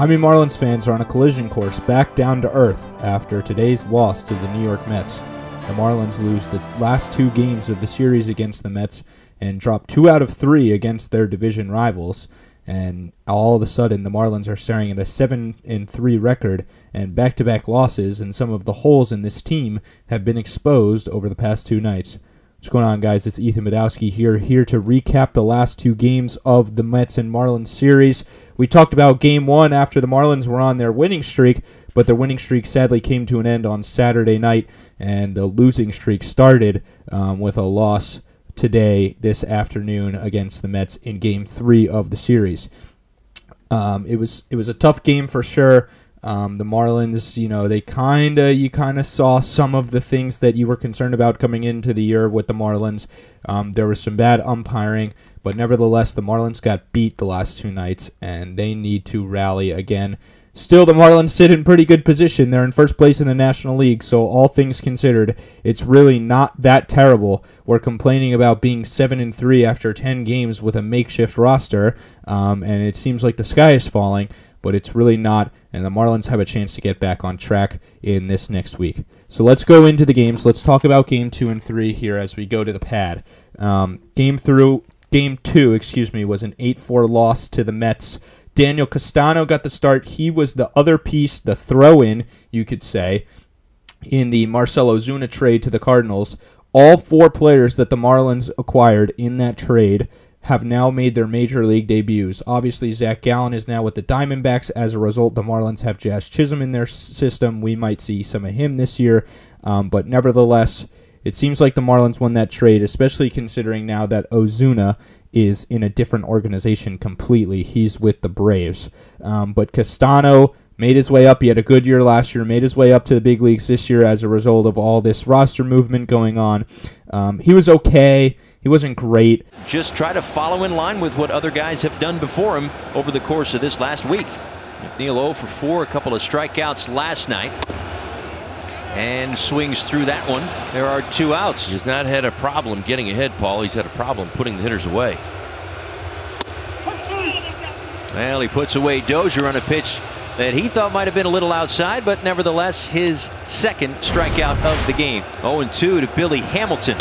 Miami Marlins fans are on a collision course back down to earth after today's loss to the New York Mets. The Marlins lose the last two games of the series against the Mets and drop two out of three against their division rivals. And all of a sudden, the Marlins are staring at a seven and three record, and back-to-back losses. And some of the holes in this team have been exposed over the past two nights. What's going on, guys? It's Ethan Badowski here, here to recap the last two games of the Mets and Marlins series. We talked about game one after the Marlins were on their winning streak, but their winning streak sadly came to an end on Saturday night, and the losing streak started um, with a loss today, this afternoon, against the Mets in game three of the series. Um, it was it was a tough game for sure. Um, the Marlins, you know, they kind of you kind of saw some of the things that you were concerned about coming into the year with the Marlins. Um, there was some bad umpiring, but nevertheless, the Marlins got beat the last two nights, and they need to rally again. Still, the Marlins sit in pretty good position. They're in first place in the National League, so all things considered, it's really not that terrible. We're complaining about being seven and three after ten games with a makeshift roster, um, and it seems like the sky is falling but it's really not. And the Marlins have a chance to get back on track in this next week. So let's go into the games. Let's talk about game two and three here as we go to the pad. Um, game through game two, excuse me, was an eight four loss to the Mets. Daniel Castano got the start. He was the other piece, the throw in, you could say, in the Marcell Ozuna trade to the Cardinals. All four players that the Marlins acquired in that trade have now made their major league debuts. Obviously, Zach Gallen is now with the Diamondbacks. As a result, the Marlins have Jazz Chisholm in their system. We might see some of him this year, um, but nevertheless, it seems like the Marlins won that trade, especially considering now that Ozuna is in a different organization completely. He's with the Braves. Um, but Castano made his way up. He had a good year last year, made his way up to the big leagues this year as a result of all this roster movement going on. Um, he was okay. He wasn't great. Just try to follow in line with what other guys have done before him over the course of this last week. McNeil 0 for 4, a couple of strikeouts last night. And swings through that one. There are two outs. He's not had a problem getting ahead, Paul. He's had a problem putting the hitters away. Well, he puts away Dozier on a pitch that he thought might have been a little outside, but nevertheless, his second strikeout of the game. 0 2 to Billy Hamilton.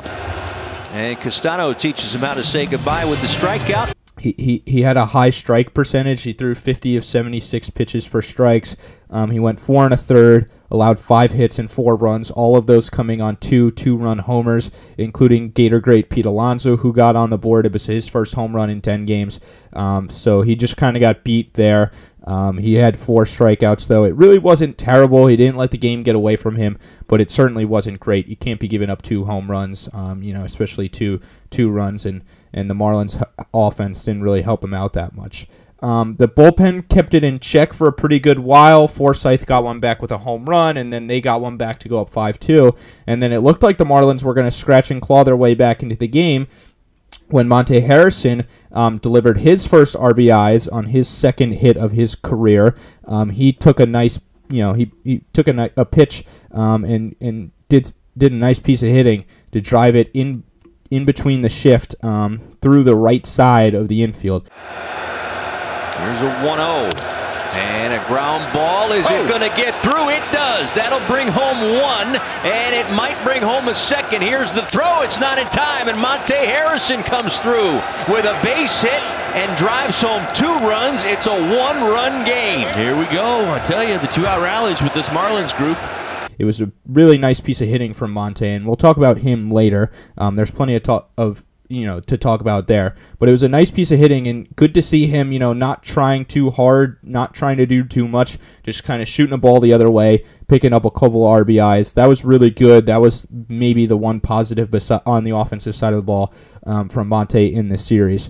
And Castano teaches him how to say goodbye with the strikeout. He, he, he had a high strike percentage. He threw 50 of 76 pitches for strikes. Um, he went four and a third, allowed five hits and four runs, all of those coming on two two run homers, including Gator great Pete Alonso, who got on the board. It was his first home run in 10 games. Um, so he just kind of got beat there. Um, he had four strikeouts, though. It really wasn't terrible. He didn't let the game get away from him, but it certainly wasn't great. You can't be giving up two home runs, um, you know, especially two two runs, and and the Marlins offense didn't really help him out that much. Um, the bullpen kept it in check for a pretty good while. Forsythe got one back with a home run, and then they got one back to go up 5 2. And then it looked like the Marlins were going to scratch and claw their way back into the game when Monte Harrison um, delivered his first RBIs on his second hit of his career. Um, he took a nice, you know, he, he took a, a pitch um, and and did did a nice piece of hitting to drive it in in between the shift um, through the right side of the infield. Here's a 1-0. And a ground ball. Is oh. it going to get through? It does. That'll bring home one, and it might bring home a second. Here's the throw. It's not in time, and Monte Harrison comes through with a base hit and drives home two runs. It's a one-run game. Here we go. I tell you, the two-out rallies with this Marlins group. It was a really nice piece of hitting from Monte, and we'll talk about him later. Um, there's plenty of talk of you know to talk about there. But it was a nice piece of hitting and good to see him, you know, not trying too hard, not trying to do too much, just kind of shooting a ball the other way, picking up a couple RBIs. That was really good. That was maybe the one positive on the offensive side of the ball um, from Monte in this series.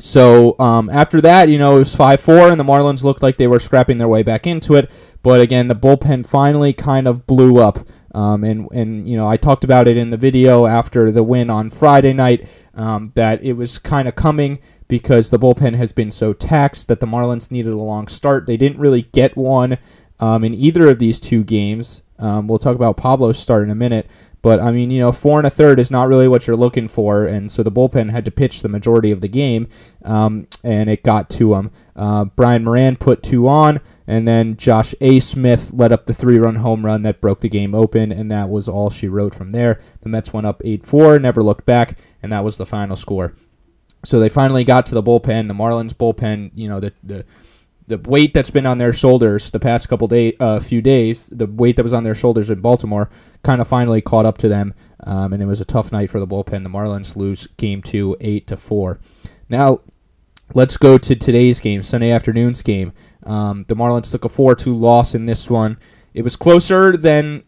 So um, after that, you know, it was 5 4, and the Marlins looked like they were scrapping their way back into it. But again, the bullpen finally kind of blew up. Um, and and you know I talked about it in the video after the win on Friday night um, that it was kind of coming because the bullpen has been so taxed that the Marlins needed a long start. They didn't really get one um, in either of these two games. Um, we'll talk about Pablo's start in a minute. But I mean, you know, four and a third is not really what you're looking for, and so the bullpen had to pitch the majority of the game, um, and it got to them. Uh, Brian Moran put two on, and then Josh A. Smith led up the three run home run that broke the game open, and that was all she wrote from there. The Mets went up 8 4, never looked back, and that was the final score. So they finally got to the bullpen. The Marlins bullpen, you know, the, the the weight that's been on their shoulders the past couple day, uh, few days, the weight that was on their shoulders in Baltimore, kind of finally caught up to them, um, and it was a tough night for the bullpen. The Marlins lose game two, eight to four. Now, let's go to today's game, Sunday afternoon's game. Um, the Marlins took a four-two loss in this one. It was closer than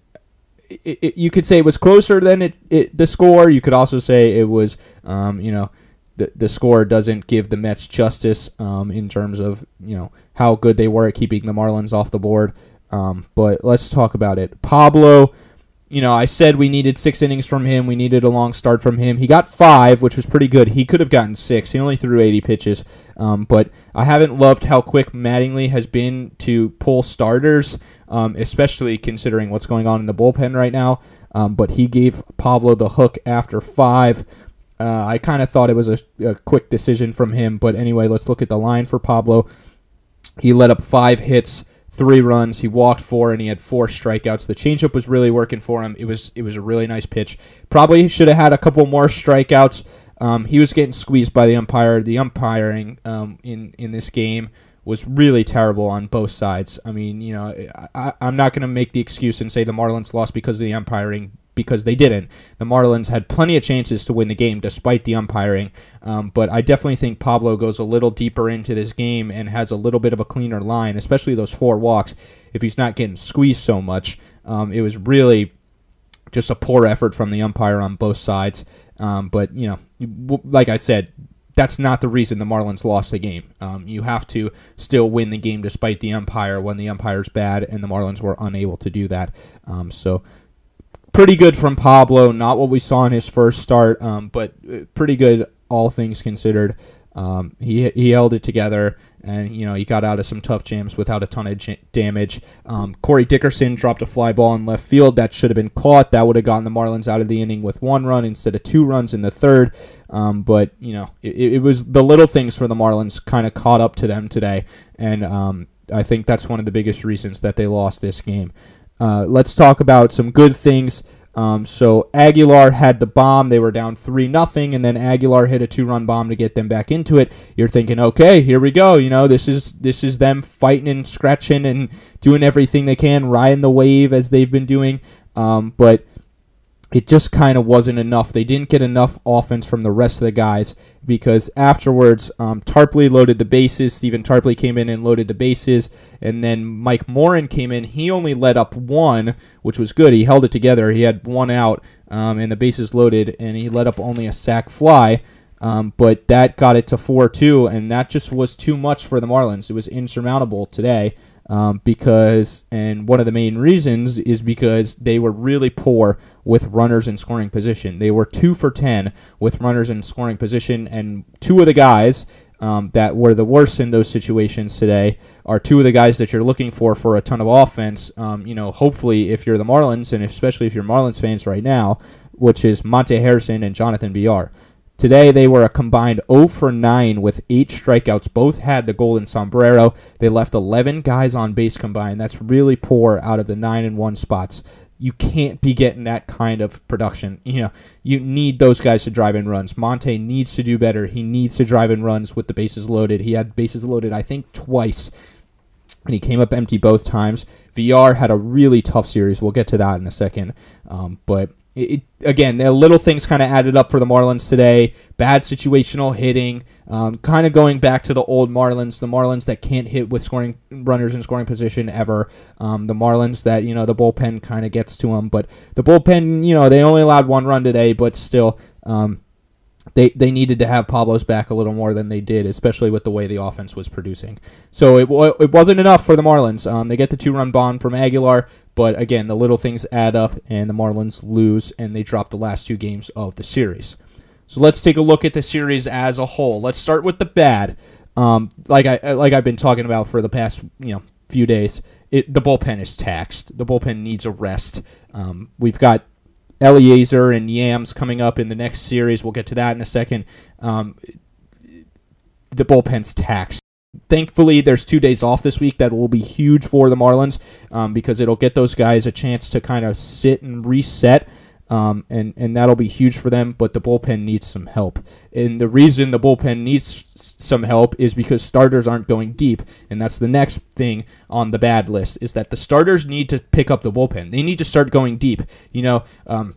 it, it, you could say it was closer than it, it, the score. You could also say it was, um, you know, the the score doesn't give the Mets justice um, in terms of you know how good they were at keeping the Marlins off the board. Um, but let's talk about it. Pablo, you know, I said we needed six innings from him. We needed a long start from him. He got five, which was pretty good. He could have gotten six. He only threw 80 pitches. Um, but I haven't loved how quick Mattingly has been to pull starters, um, especially considering what's going on in the bullpen right now. Um, but he gave Pablo the hook after five. Uh, I kind of thought it was a, a, quick decision from him, but anyway, let's look at the line for Pablo. He let up five hits, three runs. He walked four, and he had four strikeouts. The changeup was really working for him. It was it was a really nice pitch. Probably should have had a couple more strikeouts. Um, he was getting squeezed by the umpire. The umpiring um, in in this game was really terrible on both sides. I mean, you know, I, am not going to make the excuse and say the Marlins lost because of the umpiring because they didn't. The Marlins had plenty of chances to win the game despite the umpiring. Um, but I definitely think Pablo goes a little deeper into this game and has a little bit of a cleaner line, especially those four walks. If he's not getting squeezed so much, um, it was really just a poor effort from the umpire on both sides. Um, but you know, like I said, that's not the reason the Marlins lost the game. Um, you have to still win the game despite the umpire when the umpire's bad, and the Marlins were unable to do that. Um, so pretty good from Pablo. Not what we saw in his first start, um, but uh, pretty good all things considered. Um, he he held it together, and you know he got out of some tough jams without a ton of j- damage. Um, Corey Dickerson dropped a fly ball in left field that should have been caught. That would have gotten the Marlins out of the inning with one run instead of two runs in the third. Um, but you know it, it, was the little things for the Marlins kind of caught up to them today, and um, I think that's one of the biggest reasons that they lost this game. Uh, let's talk about some good things. Um, so Aguilar had the bomb. They were down three nothing, and then Aguilar hit a two-run bomb to get them back into it. You're thinking, okay, here we go. You know, this is this is them fighting and scratching and doing everything they can, riding the wave as they've been doing. Um, but it just kind of wasn't enough. They didn't get enough offense from the rest of the guys because afterwards, um, Tarpley loaded the bases. Stephen Tarpley came in and loaded the bases, and then Mike Morin came in. He only let up one, which was good. He held it together. He had one out, um, and the bases loaded, and he let up only a sac fly. Um, but that got it to 4 2, and that just was too much for the Marlins. It was insurmountable today um, because, and one of the main reasons is because they were really poor with runners in scoring position. They were two for 10 with runners in scoring position, and two of the guys um, that were the worst in those situations today are two of the guys that you're looking for for a ton of offense. Um, you know, hopefully, if you're the Marlins, and especially if you're Marlins fans right now, which is Monte Harrison and Jonathan Villar. Today they were a combined 0 for 9 with 8 strikeouts. Both had the golden sombrero. They left 11 guys on base combined. That's really poor out of the 9 and 1 spots. You can't be getting that kind of production. You know, you need those guys to drive in runs. Monte needs to do better. He needs to drive in runs with the bases loaded. He had bases loaded, I think, twice and he came up empty both times. VR had a really tough series. We'll get to that in a second. Um, but it, again, the little things kind of added up for the Marlins today. Bad situational hitting, um, kind of going back to the old Marlins, the Marlins that can't hit with scoring runners in scoring position ever. Um, the Marlins that you know the bullpen kind of gets to them, but the bullpen, you know, they only allowed one run today, but still. Um, they, they needed to have Pablo's back a little more than they did, especially with the way the offense was producing. So it, it wasn't enough for the Marlins. Um, they get the two run bomb from Aguilar, but again, the little things add up, and the Marlins lose, and they drop the last two games of the series. So let's take a look at the series as a whole. Let's start with the bad. Um, like I like I've been talking about for the past you know few days, it, the bullpen is taxed. The bullpen needs a rest. Um, we've got Elieser and Yams coming up in the next series. We'll get to that in a second. Um, the bullpen's taxed. Thankfully, there's two days off this week that will be huge for the Marlins um, because it'll get those guys a chance to kind of sit and reset. Um, and and that'll be huge for them. But the bullpen needs some help, and the reason the bullpen needs some help is because starters aren't going deep, and that's the next thing on the bad list is that the starters need to pick up the bullpen. They need to start going deep. You know. Um,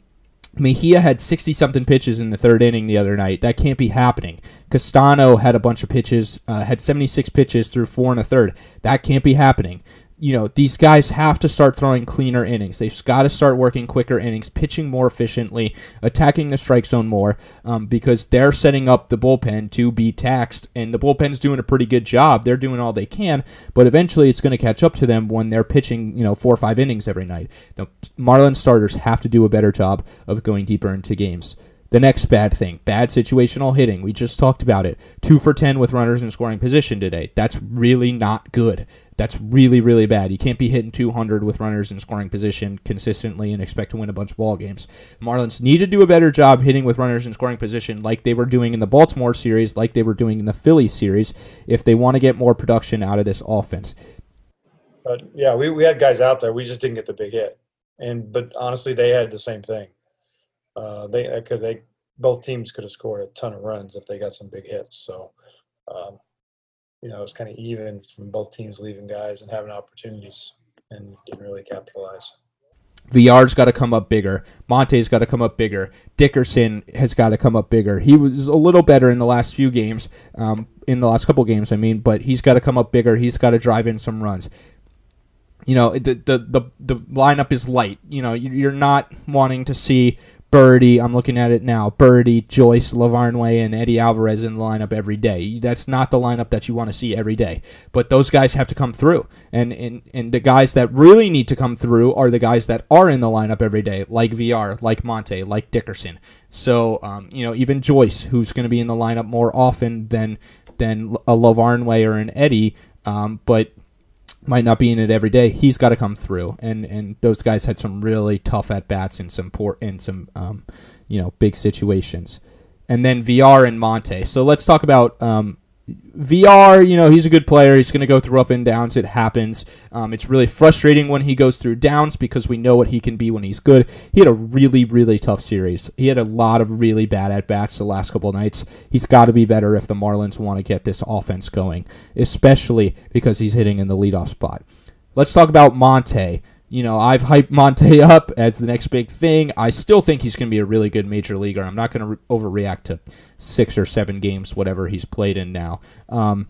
Mejia had 60 something pitches in the third inning the other night. That can't be happening. Castano had a bunch of pitches, uh, had 76 pitches through four and a third. That can't be happening you know, these guys have to start throwing cleaner innings. They've got to start working quicker innings, pitching more efficiently, attacking the strike zone more, um, because they're setting up the bullpen to be taxed. And the bullpen's doing a pretty good job. They're doing all they can, but eventually it's going to catch up to them when they're pitching, you know, four or five innings every night. The Marlins starters have to do a better job of going deeper into games. The next bad thing, bad situational hitting. We just talked about it. Two for 10 with runners in scoring position today. That's really not good. That's really, really bad. You can't be hitting 200 with runners in scoring position consistently and expect to win a bunch of ball games. Marlins need to do a better job hitting with runners in scoring position like they were doing in the Baltimore series, like they were doing in the Philly series, if they want to get more production out of this offense. But yeah, we, we had guys out there. We just didn't get the big hit. And but honestly, they had the same thing. Uh, they could they both teams could have scored a ton of runs if they got some big hits. So um, you know, it was kind of even from both teams leaving guys and having opportunities and didn't really capitalize. Villar's got to come up bigger. Monte's got to come up bigger. Dickerson has got to come up bigger. He was a little better in the last few games, um, in the last couple games, I mean, but he's got to come up bigger. He's got to drive in some runs. You know, the, the the the lineup is light. You know, you're not wanting to see Berti, I'm looking at it now. Berti, Joyce, Lavarnway, and Eddie Alvarez in the lineup every day. That's not the lineup that you want to see every day. But those guys have to come through. And, and and the guys that really need to come through are the guys that are in the lineup every day, like VR, like Monte, like Dickerson. So um, you know, even Joyce, who's going to be in the lineup more often than than a Lavarnway or an Eddie. Um, but might not be in it every day. He's got to come through, and and those guys had some really tough at bats in some port in some um, you know big situations, and then VR and Monte. So let's talk about um, Villar, you know, he's a good player. He's going to go through up and downs. It happens. Um, it's really frustrating when he goes through downs because we know what he can be when he's good. He had a really, really tough series. He had a lot of really bad at bats the last couple nights. He's got to be better if the Marlins want to get this offense going, especially because he's hitting in the leadoff spot. Let's talk about Monte you know, I've hyped Monte up as the next big thing. I still think he's going to be a really good major leaguer. I'm not going to re- overreact to six or seven games, whatever he's played in now. Um,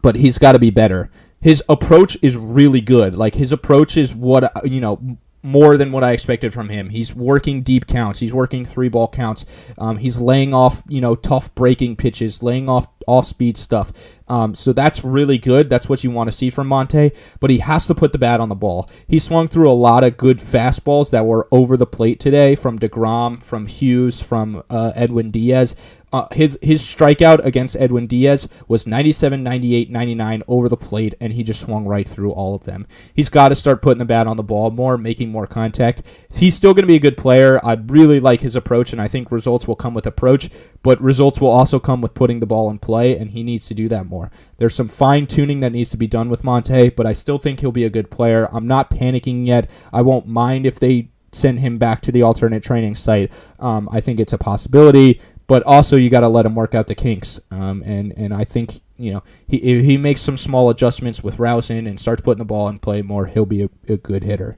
but he's got to be better. His approach is really good. Like his approach is what you know more than what I expected from him. He's working deep counts. He's working three ball counts. Um, he's laying off, you know, tough breaking pitches, laying off off speed stuff. Um, so that's really good. That's what you want to see from Monte. But he has to put the bat on the ball. He swung through a lot of good fastballs that were over the plate today from deGrom, from Hughes, from uh, Edwin Diaz. Uh, his his strikeout against Edwin Diaz was 97, 98, 99 over the plate, and he just swung right through all of them. He's got to start putting the bat on the ball more, making more contact. He's still going to be a good player. I really like his approach, and I think results will come with approach, but results will also come with putting the ball in play, and he needs to do that more. There's some fine tuning that needs to be done with Monte, but I still think he'll be a good player. I'm not panicking yet. I won't mind if they send him back to the alternate training site. Um, I think it's a possibility but also you got to let him work out the kinks. Um, and and I think you know he if he makes some small adjustments with Rouson and starts putting the ball in play more, he'll be a, a good hitter.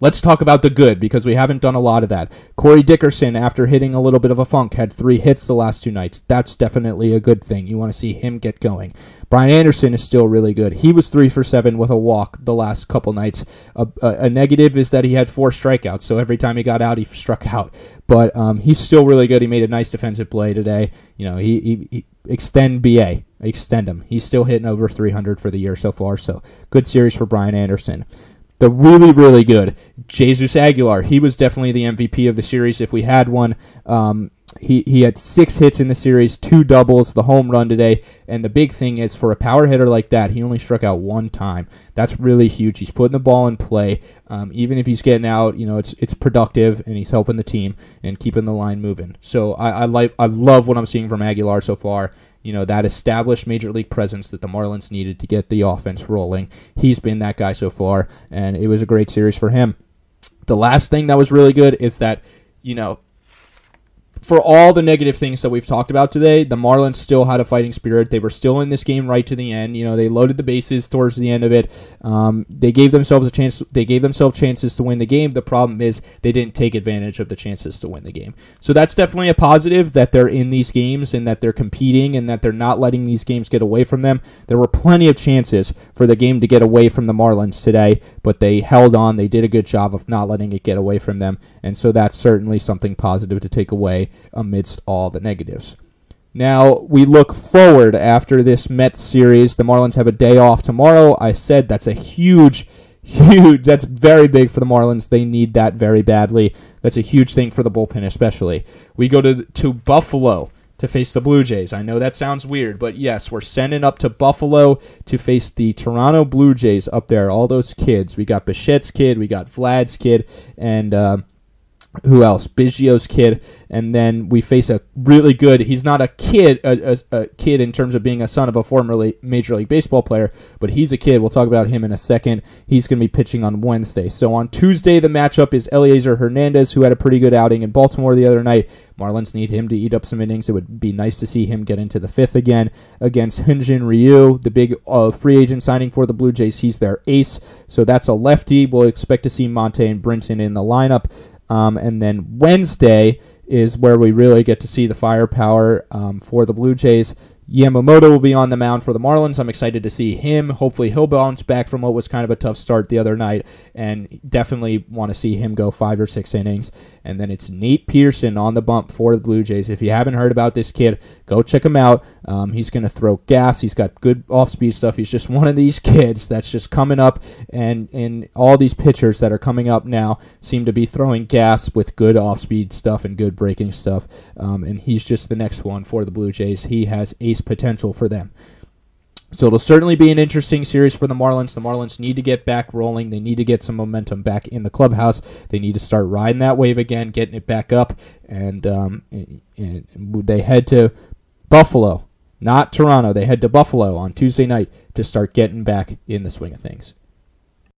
Let's talk about the good because we haven't done a lot of that. Corey Dickerson, after hitting a little bit of a funk, had three hits the last two nights. That's definitely a good thing. You want to see him get going. Brian Anderson is still really good. He was three for seven with a walk the last couple nights. A, a, a negative is that he had four strikeouts, so every time he got out, he struck out. But um, he's still really good. He made a nice defensive play today. You know, he, he, he extend BA, extend him. He's still hitting over 300 for the year so far. So good series for Brian Anderson the really really good Jesus Aguilar. He was definitely the MVP of the series if we had one. Um, he, he had six hits in the series, two doubles, the home run today, and the big thing is for a power hitter like that, he only struck out one time. That's really huge. He's putting the ball in play, um, even if he's getting out. You know, it's it's productive, and he's helping the team and keeping the line moving. So I, I like I love what I'm seeing from Aguilar so far. You know that established major league presence that the Marlins needed to get the offense rolling. He's been that guy so far, and it was a great series for him. The last thing that was really good is that you know for all the negative things that we've talked about today, the Marlins still had a fighting spirit. They were still in this game right to the end. You know, they loaded the bases towards the end of it. Um, they gave themselves a chance. They gave themselves chances to win the game. The problem is they didn't take advantage of the chances to win the game. So that's definitely a positive that they're in these games and that they're competing and that they're not letting these games get away from them. There were plenty of chances for the game to get away from the Marlins today, but they held on. They did a good job of not letting it get away from them, and so that's certainly something positive to take away amidst all the negatives. Now, we look forward after this Mets series. The Marlins have a day off tomorrow. I said that's a huge, huge, that's very big for the Marlins. They need that very badly. That's a huge thing for the bullpen, especially. We go to, to Buffalo to face the Blue Jays. I know that sounds weird, but yes, we're sending up to Buffalo to face the Toronto Blue Jays up there. All those kids. We got Bichette's kid, we got Vlad's kid, and. Uh, who else? Biggio's kid, and then we face a really good. He's not a kid, a, a, a, kid in terms of being a son of a former Major League Baseball player, but he's a kid. We'll talk about him in a second. He's going to be pitching on Wednesday. So on Tuesday, the matchup is Elieser Hernandez, who had a pretty good outing in Baltimore the other night. Marlins need him to eat up some innings. It would be nice to see him get into the fifth again against Hyun-jin Ryu, the big uh, free agent signing for the Blue Jays. He's their ace, so that's a lefty. We'll expect to see Monte and Brinson in the lineup. Um, and then Wednesday is where we really get to see the firepower um, for the Blue Jays. Yamamoto will be on the mound for the Marlins. I'm excited to see him. Hopefully, he'll bounce back from what was kind of a tough start the other night, and definitely want to see him go five or six innings. And then it's Nate Pearson on the bump for the Blue Jays. If you haven't heard about this kid, go check him out. Um, he's going to throw gas. He's got good off speed stuff. He's just one of these kids that's just coming up, and, and all these pitchers that are coming up now seem to be throwing gas with good off speed stuff and good breaking stuff. Um, and he's just the next one for the Blue Jays. He has ace potential for them. So it'll certainly be an interesting series for the Marlins. The Marlins need to get back rolling. They need to get some momentum back in the clubhouse. They need to start riding that wave again, getting it back up, and, um, and, they head to Buffalo, not Toronto. They head to Buffalo on Tuesday night to start getting back in the swing of things.